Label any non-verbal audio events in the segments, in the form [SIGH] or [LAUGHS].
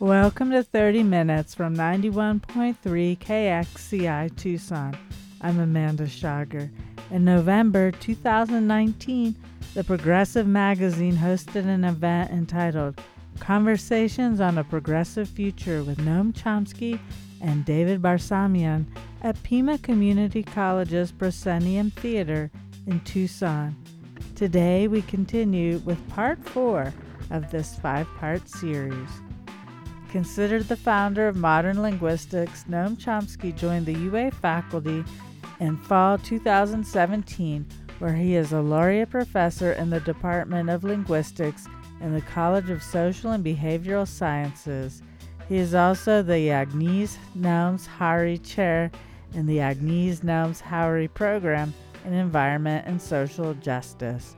Welcome to 30 Minutes from 91.3 KXCI Tucson. I'm Amanda Schager. In November 2019, the Progressive Magazine hosted an event entitled Conversations on a Progressive Future with Noam Chomsky and David Barsamian at Pima Community College's Proscenium Theater in Tucson. Today, we continue with part four of this five part series. Considered the founder of modern linguistics, Noam Chomsky joined the UA faculty in fall 2017, where he is a laureate professor in the Department of Linguistics in the College of Social and Behavioral Sciences. He is also the Agnes Nelms Haury Chair in the Agnes Nelms Haury Program in Environment and Social Justice.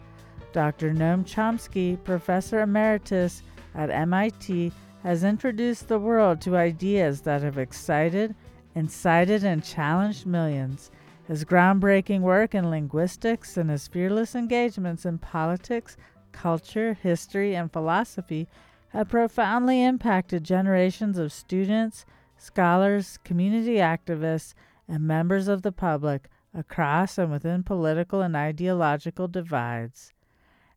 Dr. Noam Chomsky, Professor Emeritus at MIT, has introduced the world to ideas that have excited, incited, and challenged millions. His groundbreaking work in linguistics and his fearless engagements in politics, culture, history, and philosophy have profoundly impacted generations of students, scholars, community activists, and members of the public across and within political and ideological divides.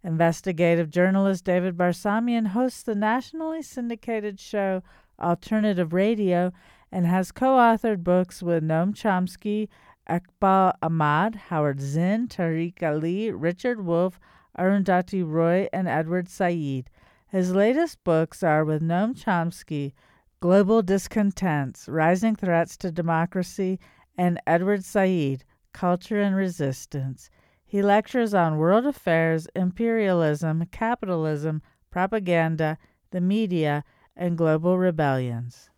Investigative journalist David Barsamian hosts the nationally syndicated show Alternative Radio and has co authored books with Noam Chomsky, Eqbal Ahmad, Howard Zinn, Tariq Ali, Richard Wolff, Arundhati Roy, and Edward Said. His latest books are with Noam Chomsky, Global Discontents, Rising Threats to Democracy, and Edward Said, Culture and Resistance. He lectures on world affairs, imperialism, capitalism, propaganda, the media, and global rebellions.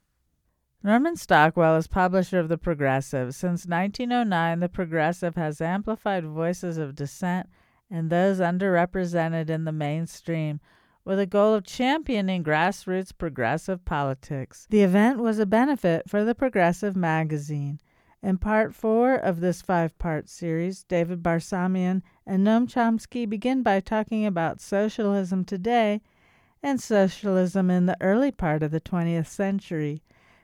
Norman Stockwell is publisher of The Progressive. Since 1909, The Progressive has amplified voices of dissent and those underrepresented in the mainstream with a goal of championing grassroots progressive politics. The event was a benefit for the Progressive magazine. In part four of this five part series, David Barsamian and Noam Chomsky begin by talking about socialism today and socialism in the early part of the 20th century.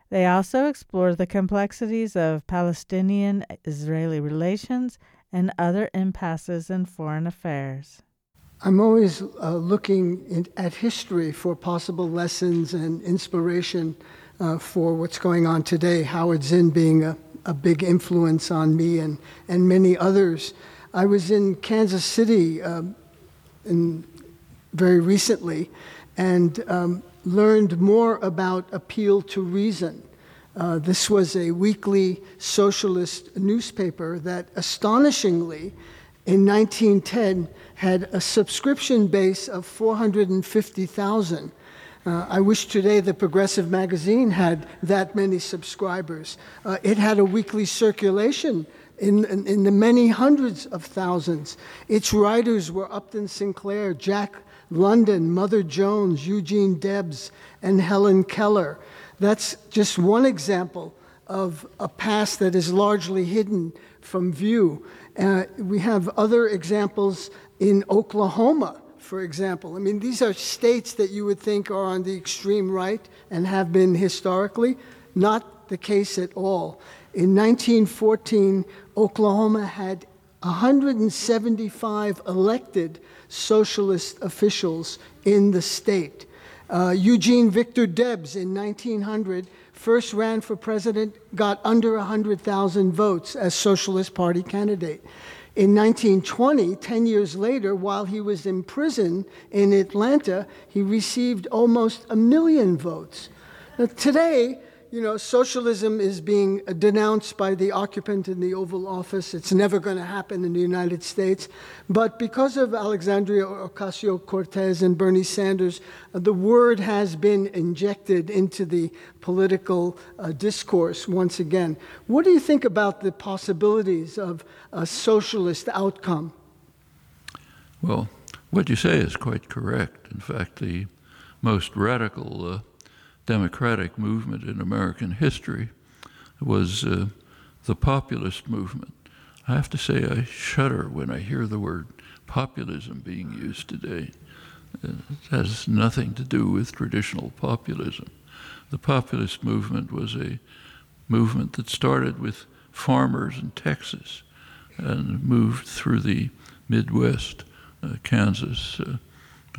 They also explore the complexities of Palestinian Israeli relations and other impasses in foreign affairs. I'm always uh, looking in, at history for possible lessons and inspiration uh, for what's going on today. Howard Zinn being a a big influence on me and, and many others. I was in Kansas City um, in, very recently and um, learned more about Appeal to Reason. Uh, this was a weekly socialist newspaper that astonishingly, in 1910, had a subscription base of 450,000. Uh, I wish today the Progressive magazine had that many subscribers. Uh, it had a weekly circulation in, in, in, the many hundreds of thousands. Its writers were Upton Sinclair, Jack London, Mother Jones, Eugene Debs, and Helen Keller. That's just one example of a past that is largely hidden from view. Uh, we have other examples in Oklahoma for example. I mean, these are states that you would think are on the extreme right and have been historically. Not the case at all. In 1914, Oklahoma had 175 elected socialist officials in the state. Uh, Eugene Victor Debs in 1900 first ran for president, got under 100,000 votes as Socialist Party candidate. In 1920, 10 years later, while he was in prison in Atlanta, he received almost a million votes. Now, today, you know, socialism is being denounced by the occupant in the Oval Office. It's never going to happen in the United States. But because of Alexandria Ocasio Cortez and Bernie Sanders, uh, the word has been injected into the political uh, discourse once again. What do you think about the possibilities of a socialist outcome? Well, what you say is quite correct. In fact, the most radical uh, democratic movement in American history was uh, the populist movement. I have to say, I shudder when I hear the word populism being used today. Uh, it has nothing to do with traditional populism. The populist movement was a movement that started with farmers in Texas and moved through the Midwest, uh, Kansas, uh,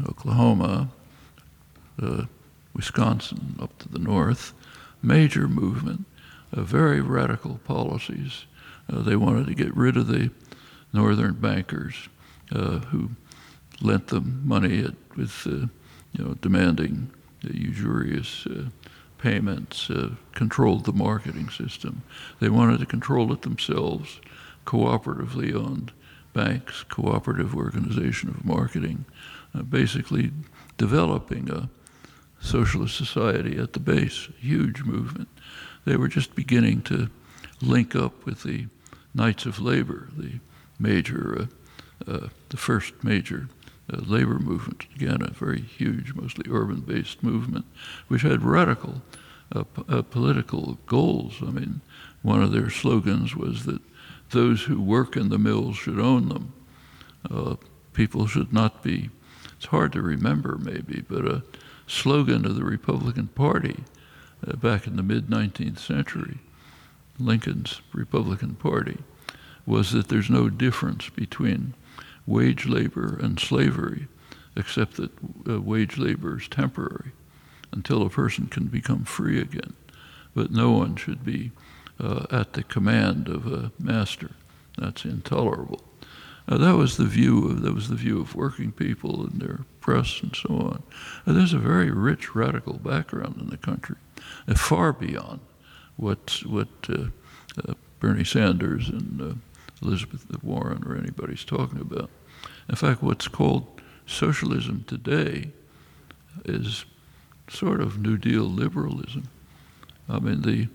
Oklahoma, uh, Wisconsin, up to the north. Major movement, uh, very radical policies. Uh, they wanted to get rid of the northern bankers uh, who lent them money at, with, you know, demanding usurious payments, uh, controlled the marketing system. They wanted to control it themselves, cooperatively owned banks, cooperative organization of marketing, uh, basically developing a socialist society at the base, huge movement. They were just beginning to link up with the Knights of Labor, the major, uh, uh, the first major uh, labor movement, again, a very huge, mostly urban based movement, which had radical uh, uh, political goals. I mean, one of their slogans was that those who work in the mills should own them. Uh, people should not be, it's hard to remember maybe, but slogan of the Republican Party uh, back in the mid 19th century, Lincoln's Republican Party, was that there's no difference between wage labor and slavery, except that uh, wage labor is temporary until a person can become free again. But no one should be uh, at the command of a master. That's intolerable. Uh, that was the view of that was the view of working people and their press and so on. Uh, there's a very rich radical background in the country, uh, far beyond what what uh, uh, Bernie Sanders and Elizabeth Warren or anybody's talking about. In fact, what's called socialism today is sort of New Deal liberalism. I mean, the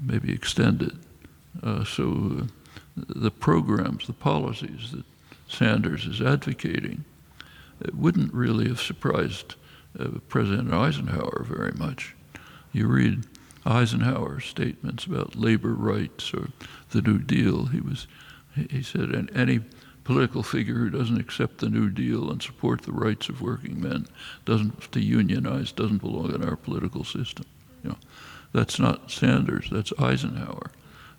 maybe extended. Uh, so uh, the programs, the policies that Sanders is advocating, it wouldn't really have surprised uh, President Eisenhower very much. You read Eisenhower's statements about labor rights or the New Deal. He was, he said, any political figure who doesn't accept the New Deal and support the rights of working men, doesn't to unionize, doesn't belong in our political system. You know, that's not Sanders. That's Eisenhower.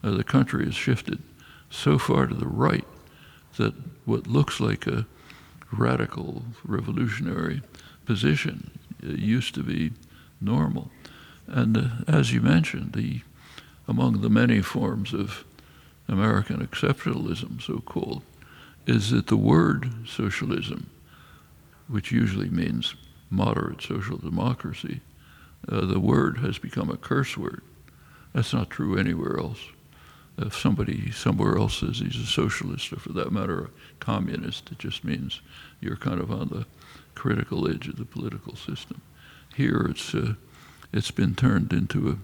Uh, the country has shifted so far to the right that what looks like a radical revolutionary position used to be normal. And uh, as you mentioned, the among the many forms of American exceptionalism, so called, is that the word socialism, which usually means moderate social democracy, uh, the word has become a curse word. That's not true anywhere else. If somebody somewhere else says he's a socialist, or for that matter, a communist, it just means you're kind of on the critical edge of the political system. Here, it's uh, it's been turned into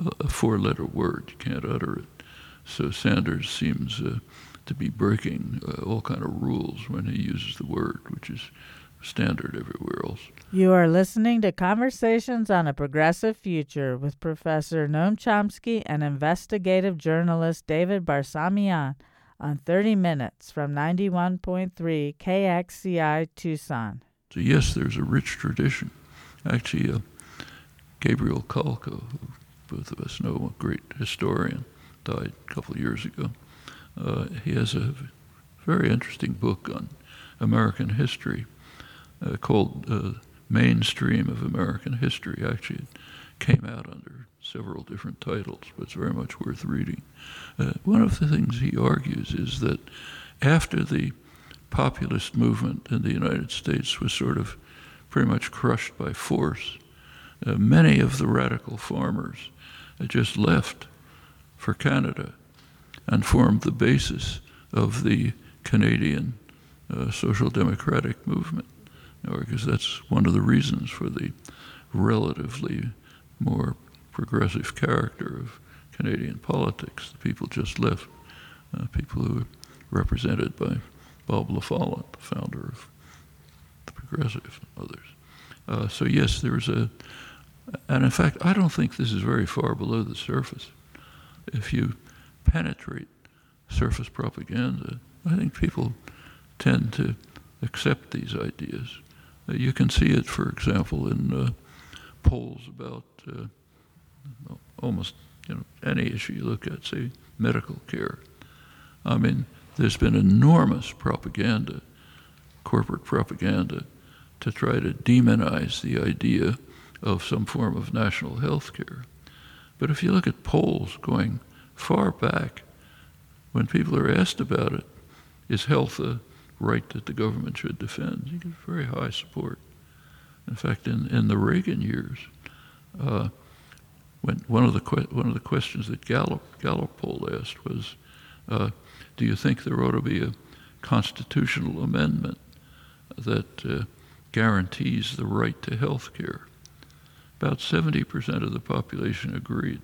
a, a four-letter word. You can't utter it. So Sanders seems uh, to be breaking uh, all kind of rules when he uses the word, which is standard everywhere else. You are listening to Conversations on a Progressive Future with Professor Noam Chomsky and investigative journalist David Barsamian on 30 Minutes from 91.3 KXCI Tucson. So, yes, there's a rich tradition. Actually, uh, Gabriel Kolko, who both of us know, a great historian, died a couple of years ago. Uh, he has a very interesting book on American history uh, called uh, Mainstream of American History. Actually, it came out under several different titles, but it's very much worth reading. Uh, one of the things he argues is that after the populist movement in the United States was sort of pretty much crushed by force, uh, many of the radical farmers just left for Canada and formed the basis of the Canadian uh, social democratic movement, because that's one of the reasons for the relatively more progressive character of Canadian politics. The people just left, uh, people who were represented by Bob La Follette, the founder of the Progressive others. Uh, so yes, there's a, and in fact, I don't think this is very far below the surface. If you penetrate surface propaganda, I think people tend to accept these ideas. Uh, you can see it, for example, in uh, polls about uh, almost you know any issue you look at, say medical care. I mean, there's been enormous propaganda, corporate propaganda, to try to demonize the idea of some form of national health care. But if you look at polls going far back, when people are asked about it, is health a right that the government should defend? He gets very high support. In fact, in, in the Reagan years, uh, when one of the que- one of the questions that Gallup Gallup poll asked was, uh, "Do you think there ought to be a constitutional amendment that uh, guarantees the right to health care?" About 70% of the population agreed.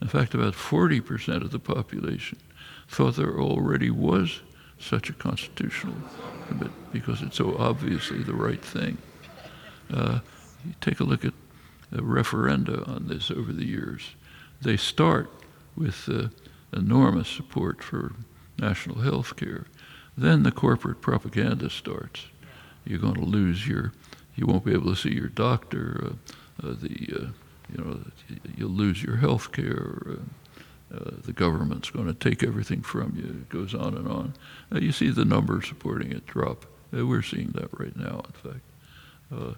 In fact, about 40% of the population thought there already was such a constitutional amendment because it's so obviously the right thing. Uh, take a look at referenda on this over the years. They start with uh, enormous support for national health care. Then the corporate propaganda starts. You're going to lose your, you won't be able to see your doctor. Uh, uh the, uh, you know, you'll lose your health care. Uh, the government's going to take everything from you. It goes on and on. you see the numbers supporting it drop. we're seeing that right now, in fact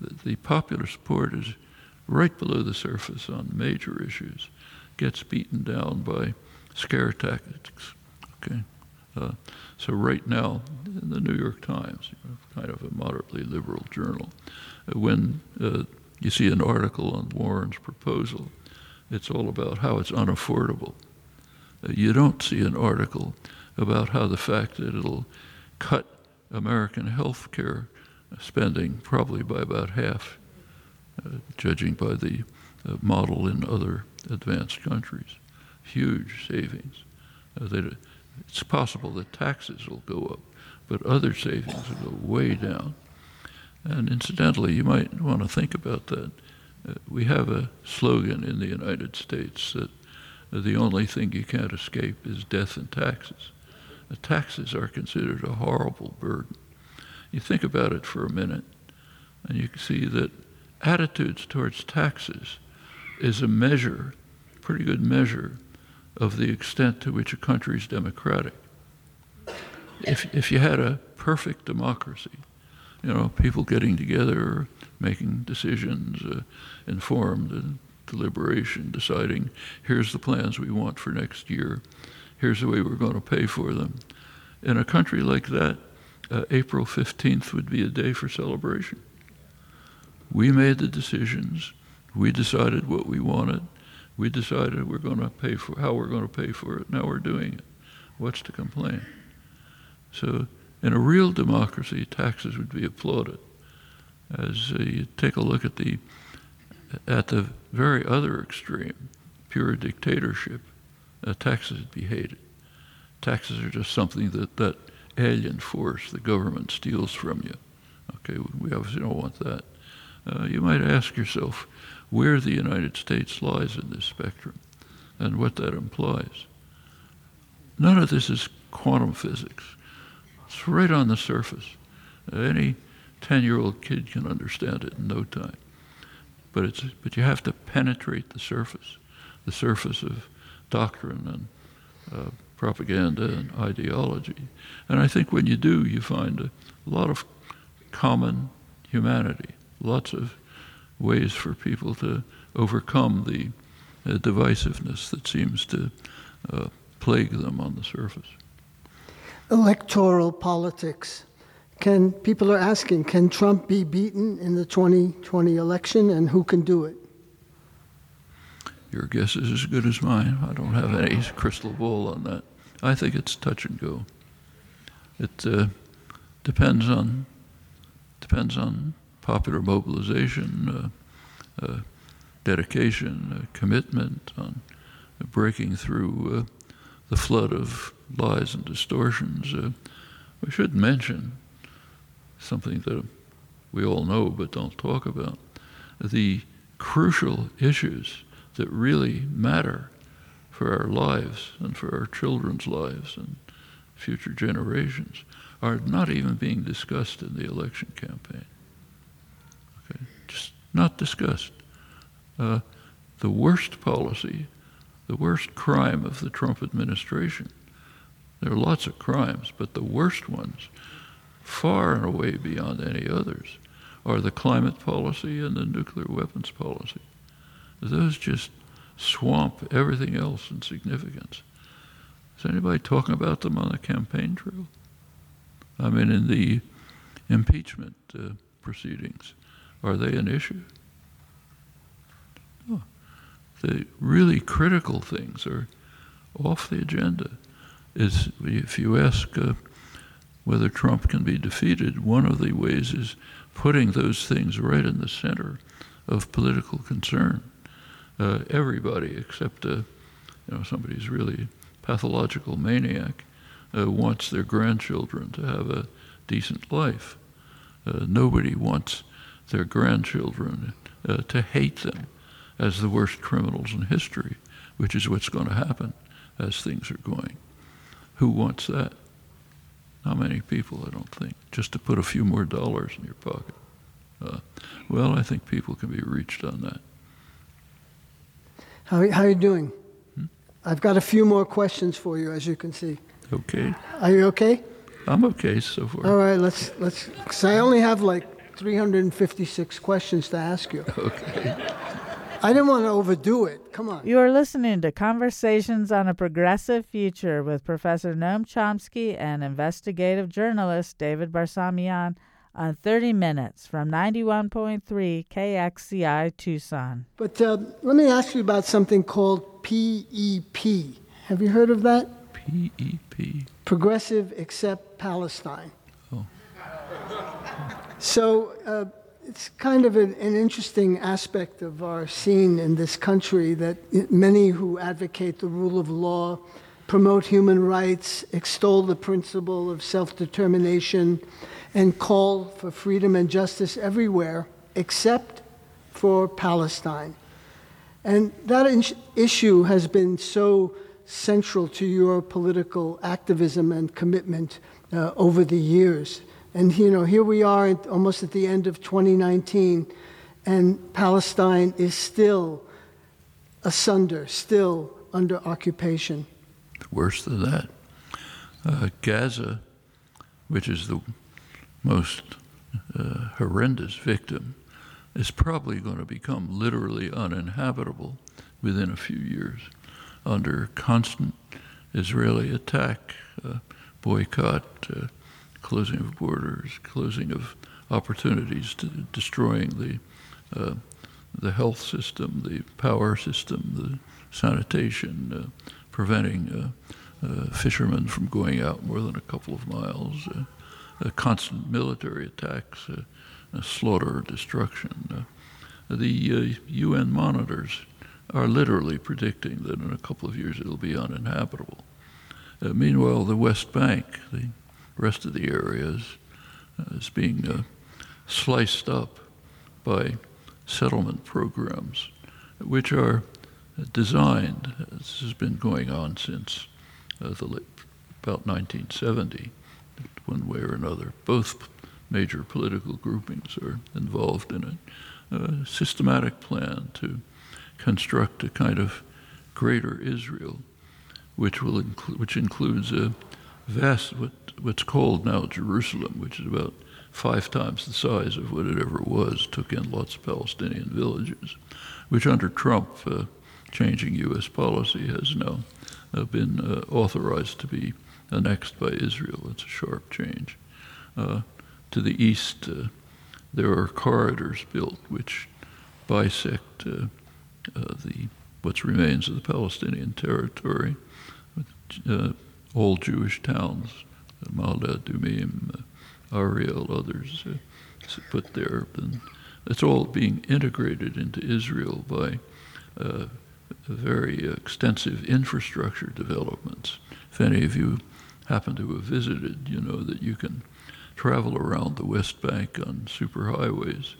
the, the popular support is right below the surface on major issues, gets beaten down by scare tactics. Okay, uh, so right now in the New York Times, kind of a moderately liberal journal, uh, when uh, you see an article on Warren's proposal, it's all about how it's unaffordable. Uh, you don't see an article about how the fact that it'll cut American health care spending probably by about half, uh, judging by the uh, model in other advanced countries. Huge savings. Uh, it's possible that taxes will go up, but other savings will go way down. And incidentally, you might want to think about that. Uh, we have a slogan in the United States that the only thing you can't escape is death and taxes. The taxes are considered a horrible burden. You think about it for a minute, and you can see that attitudes towards taxes is a measure, pretty good measure, of the extent to which a country is democratic. If, if you had a perfect democracy, you know, people getting together, making decisions, uh, informed and deliberation, deciding here's the plans we want for next year, here's the way we're going to pay for them. In a country like that, uh, April 15th would be a day for celebration. We made the decisions. We decided what we wanted. We decided we're going to pay for how we're going to pay for it. Now we're doing it. What's to complain? So, in a real democracy, taxes would be applauded. As uh, you take a look at the at the very other extreme, pure dictatorship, uh, taxes would be hated. Taxes are just something that that alien force the government steals from you. Okay, we obviously don't want that. Uh, you might ask yourself where the United States lies in this spectrum and what that implies. None of this is quantum physics. It's right on the surface. Any 10 year old kid can understand it in no time. But, it's, but you have to penetrate the surface, the surface of doctrine and uh, propaganda and ideology. And I think when you do, you find a lot of common humanity, lots of ways for people to overcome the uh, divisiveness that seems to uh, plague them on the surface. Electoral politics. Can people are asking, can Trump be beaten in the 2020 election, and who can do it? Your guess is as good as mine. I don't have any crystal ball on that. I think it's touch and go. It uh, depends on depends on popular mobilization, uh, uh, dedication, uh, commitment, on breaking through uh, the flood of lies and distortions. Uh, we should mention something that we all know but don't talk about: the crucial issues that really matter for our lives and for our children's lives and future generations are not even being discussed in the election campaign. Okay, just not discussed. Uh, the worst policy, the worst crime of the Trump administration. There are lots of crimes, but the worst ones, far and away beyond any others, are the climate policy and the nuclear weapons policy. Those just swamp everything else in significance. Is anybody talking about them on the campaign trail? I mean, in the impeachment uh, proceedings, are they an issue? The really critical things are off the agenda. Is if you ask uh, whether Trump can be defeated, one of the ways is putting those things right in the center of political concern. Uh, everybody, except uh, you know somebody who's really pathological maniac, uh, wants their grandchildren to have a decent life. Uh, nobody wants their grandchildren uh, to hate them as the worst criminals in history, which is what's going to happen as things are going. Who wants that? Not many people, I don't think, just to put a few more dollars in your pocket. Uh, well, I think people can be reached on that. How, how are you doing? Hmm? I've got a few more questions for you, as you can see. Okay. Are you okay? I'm okay so far. All right, let's let's. Because I only have like 356 questions to ask you. [LAUGHS] Okay. I didn't want to overdo it. Come on. You are listening to Conversations on a Progressive Future with Professor Noam Chomsky and investigative journalist David Barsamian on 30 Minutes from 91.3 KXCI Tucson. But uh, let me ask you about something called PEP. Have you heard of that? PEP. Progressive Except Palestine. Oh. So uh, it's kind of an, an, interesting aspect of our scene in this country that many who advocate the rule of law, promote human rights, extol the principle of self determination, and call for freedom and justice everywhere except for Palestine. And that issue has been so central to your political activism and commitment uh, over the years. And you know, here we are at, almost at the end of 2019, and Palestine is still asunder, still under occupation. Worse than that, uh, Gaza, which is the most uh, horrendous victim, is probably going to become literally uninhabitable within a few years under constant Israeli attack, uh, boycott, uh, closing of borders, closing of opportunities, destroying the uh, the health system, the power system, the sanitation, uh, preventing uh, uh, fishermen from going out more than a couple of miles, constant military attacks, slaughter, destruction. the UN monitors are literally predicting that in a couple of years it'll be uninhabitable. Uh, meanwhile, the West Bank, the rest of the areas, uh, is being uh, sliced up by settlement programs, which are designed, this has been going on since uh, the late, about 1970, one way or another. Both major political groupings are involved in a, a systematic plan to construct a kind of greater Israel, which will include, which includes a vast what what's called now Jerusalem, which is about five times the size of what it ever was. Took in lots of Palestinian villages, which under Trump, uh, changing U.S. policy, has now uh, been uh, authorized to be annexed by Israel. It's a sharp change. Uh, to the east, uh, there are corridors built which bisect uh, the what remains of the Palestinian territory, uh, all Jewish towns, Ma'ale Adumim, Ariel, others put there. And it's all being integrated into Israel by uh, very extensive infrastructure developments. If any of you happen to have visited, you know that you can travel around the West Bank on superhighways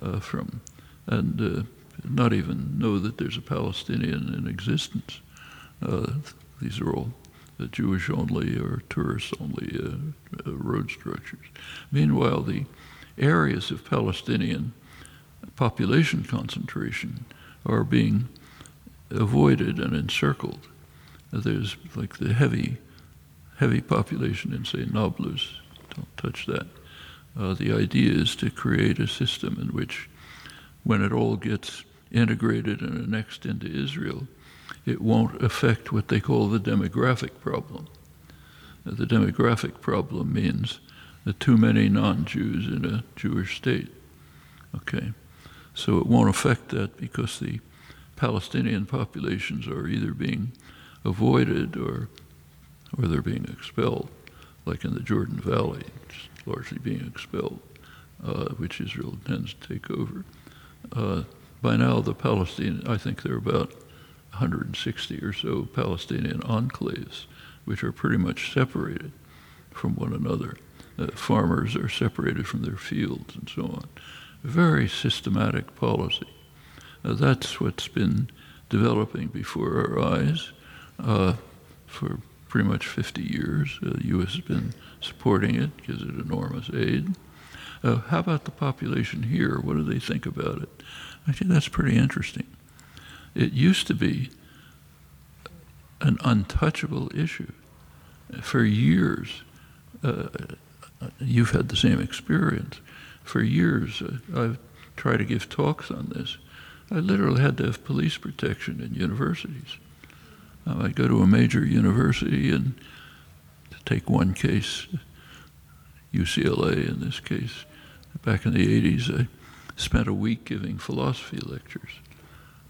uh, from and uh, not even know that there's a Palestinian in existence. Uh, these are all uh, Jewish only or tourist only uh, uh, road structures. Meanwhile, the areas of Palestinian population concentration are being avoided and encircled. There's like the heavy, heavy population in, say, Nablus. Don't touch that. Uh, the idea is to create a system in which, when it all gets integrated and annexed into Israel, it won't affect what they call the demographic problem. The demographic problem means the too many non-Jews in a Jewish state. Okay, so it won't affect that because the Palestinian populations are either being avoided or or they're being expelled, like in the Jordan Valley, largely being expelled, uh, which Israel tends to take over. Uh, by now, the Palestinian, I think there are about 160 or so Palestinian enclaves, which are pretty much separated from one another. Uh, farmers are separated from their fields and so on. Very systematic policy. Uh, that's what's been developing before our eyes uh, for pretty much 50 years. Uh, the U.S. has been supporting it, gives it enormous aid. Uh, how about the population here? What do they think about it? Actually, that's pretty interesting. It used to be an untouchable issue. For years, uh, you've had the same experience. For years, uh, I've tried to give talks on this. I literally had to have police protection in universities. Um, I'd go to a major university and to take one case, UCLA in this case, back in the 80s, I spent a week giving philosophy lectures,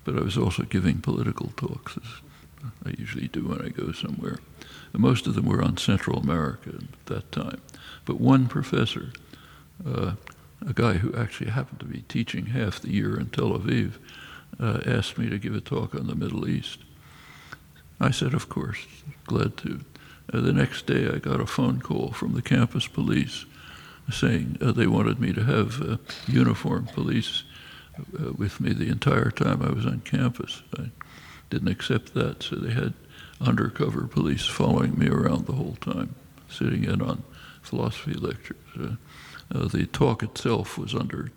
but I was also giving political talks, as I usually do when I go somewhere. And most of them were on Central America at that time. But one professor, uh, a guy who actually happened to be teaching half the year in Tel Aviv, uh, asked me to give a talk on the Middle East. I said, of course, glad to. Uh, the next day, I got a phone call from the campus police saying uh, they wanted me to have uh, uniformed police uh, with me the entire time I was on campus. I didn't accept that, so they had undercover police following me around the whole time, sitting in on philosophy lectures. Uh, uh, the talk itself was under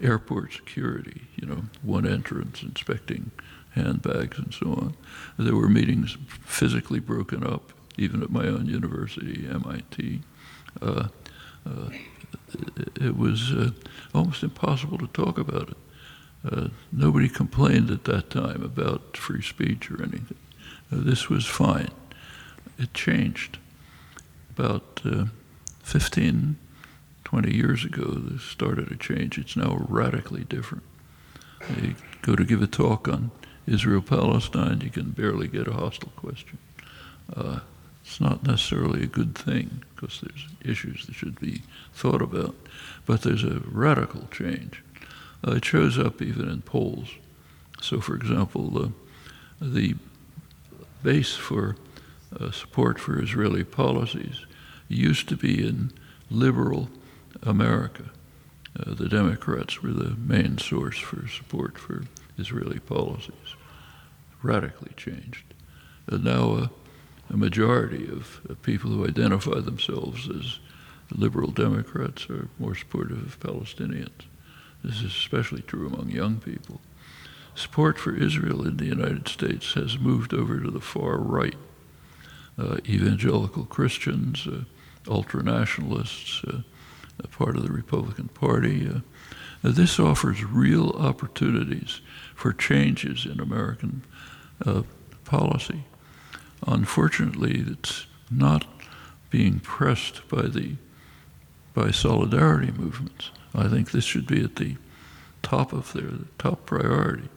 airport security, you know, one entrance, inspecting handbags and so on. There were meetings physically broken up, even at my own university, MIT. Uh, uh, it, was uh, almost impossible to talk about it. Uh, nobody complained at that time about free speech or anything. Uh, this was fine. It changed. About uh, 15, 20 years ago, this started to change. It's now radically different. You go to give a talk on Israel Palestine, you can barely get a hostile question. Uh, it's not necessarily a good thing because there's issues that should be thought about, but there's a radical change. Uh, it shows up even in polls. So, for example, uh, the base for uh, support for Israeli policies used to be in liberal America. Uh, the Democrats were the main source for support for Israeli policies. Radically changed. And now uh, a majority of, of people who identify themselves as liberal Democrats are more supportive of Palestinians. This is especially true among young people. Support for Israel in the United States has moved over to the far right. Uh, evangelical Christians, uh, ultra nationalists, uh, part of the Republican Party. Uh, this offers real opportunities for changes in American uh, policy. Unfortunately, it's not being pressed by the by solidarity movements. I think this should be at the top of their top priority.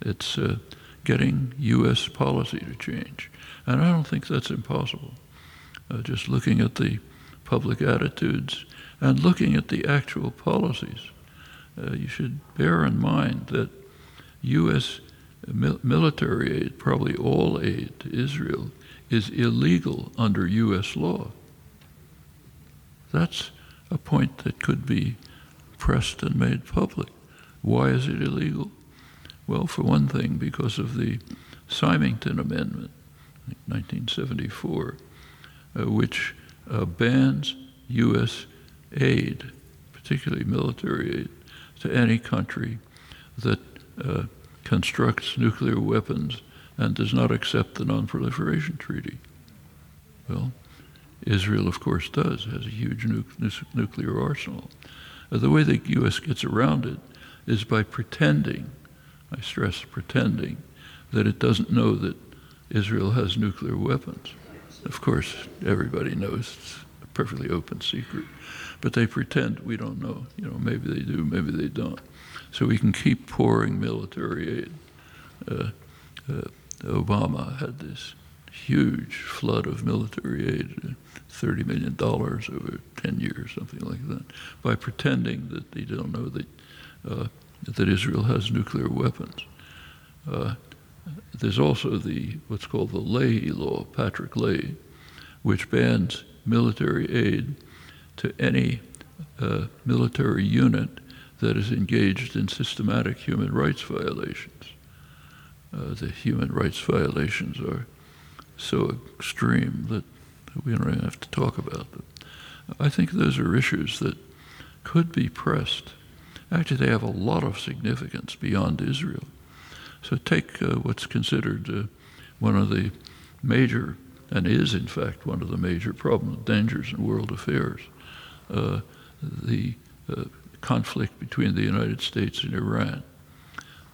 It's uh, getting U.S. policy to change, and I don't think that's impossible. Uh, just looking at the public attitudes and looking at the actual policies, uh, you should bear in mind that U.S. Mil- military aid, probably all aid to Israel, is illegal under U.S. law. That's a point that could be pressed and made public. Why is it illegal? Well, for one thing, because of the Symington Amendment, 1974, uh, which uh, bans U.S. aid, particularly military aid, to any country that uh, constructs nuclear weapons and does not accept the Non-Proliferation Treaty. Well, Israel, of course, does, has a huge nu- nu- nuclear arsenal. The way the U.S. gets around it is by pretending, I stress pretending, that it doesn't know that Israel has nuclear weapons. Of course, everybody knows it's a perfectly open secret, but they pretend we don't know. You know, maybe they do, maybe they don't. So we can keep pouring military aid. Uh, uh, Obama had this huge flood of military aid, $30 million over 10 years, something like that, by pretending that they don't know that, uh, that Israel has nuclear weapons. Uh, there's also the what's called the Leahy Law, Patrick Leahy, which bans military aid to any uh, military unit that is engaged in systematic human rights violations. Uh, the human rights violations are so extreme that we don't even have to talk about them. I think those are issues that could be pressed. Actually, they have a lot of significance beyond Israel. So take uh, what's considered uh, one of the major, and is in fact one of the major problems, dangers in world affairs, uh, the uh, conflict between the United States and Iran.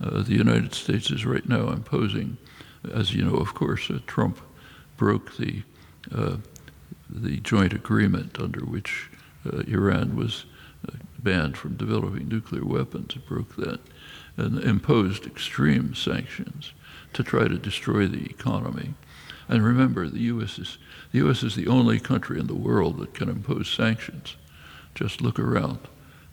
Uh, the United States is right now imposing, as you know, of course, Trump broke the uh, the joint agreement under which uh, Iran was uh, banned from developing nuclear weapons. It broke that and imposed extreme sanctions to try to destroy the economy. And remember, the U.S. is the U.S. is the only country in the world that can impose sanctions. Just look around.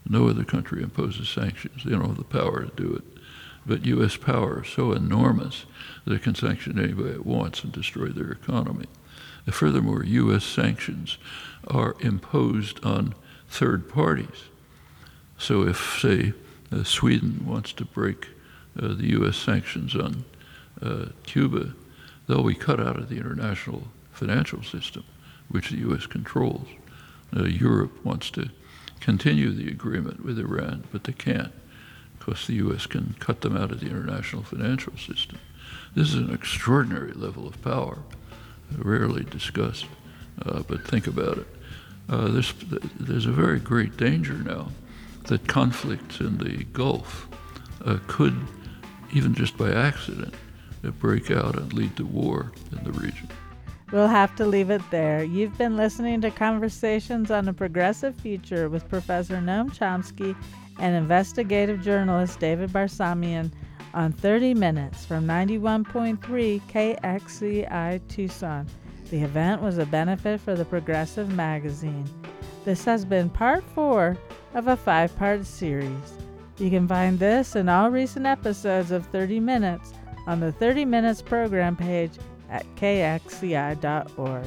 No other country imposes sanctions. They don't have the power to do it. But U.S. power is so enormous that it can sanction anybody it wants and destroy their economy. And furthermore, U.S. sanctions are imposed on third parties. So if, say, uh, Sweden wants to break uh, the U.S. sanctions on uh, Cuba, they'll be cut out of the international financial system, which the U.S. controls. Uh, Europe wants to continue the agreement with Iran, but they can't because the U.S. can cut them out of the international financial system. This is an extraordinary level of power, rarely discussed, uh, but think about it. Uh, there's, there's a very great danger now that conflicts in the Gulf uh, could, even just by accident, break out and lead to war in the region. We'll have to leave it there. You've been listening to Conversations on a Progressive Future with Professor Noam Chomsky and investigative journalist David Barsamian on 30 Minutes from 91.3 KXCI Tucson. The event was a benefit for the Progressive magazine. This has been part four of a five part series. You can find this and all recent episodes of 30 Minutes on the 30 Minutes program page at kxci.org.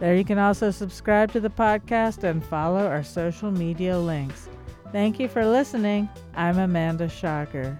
There you can also subscribe to the podcast and follow our social media links. Thank you for listening. I'm Amanda Schager.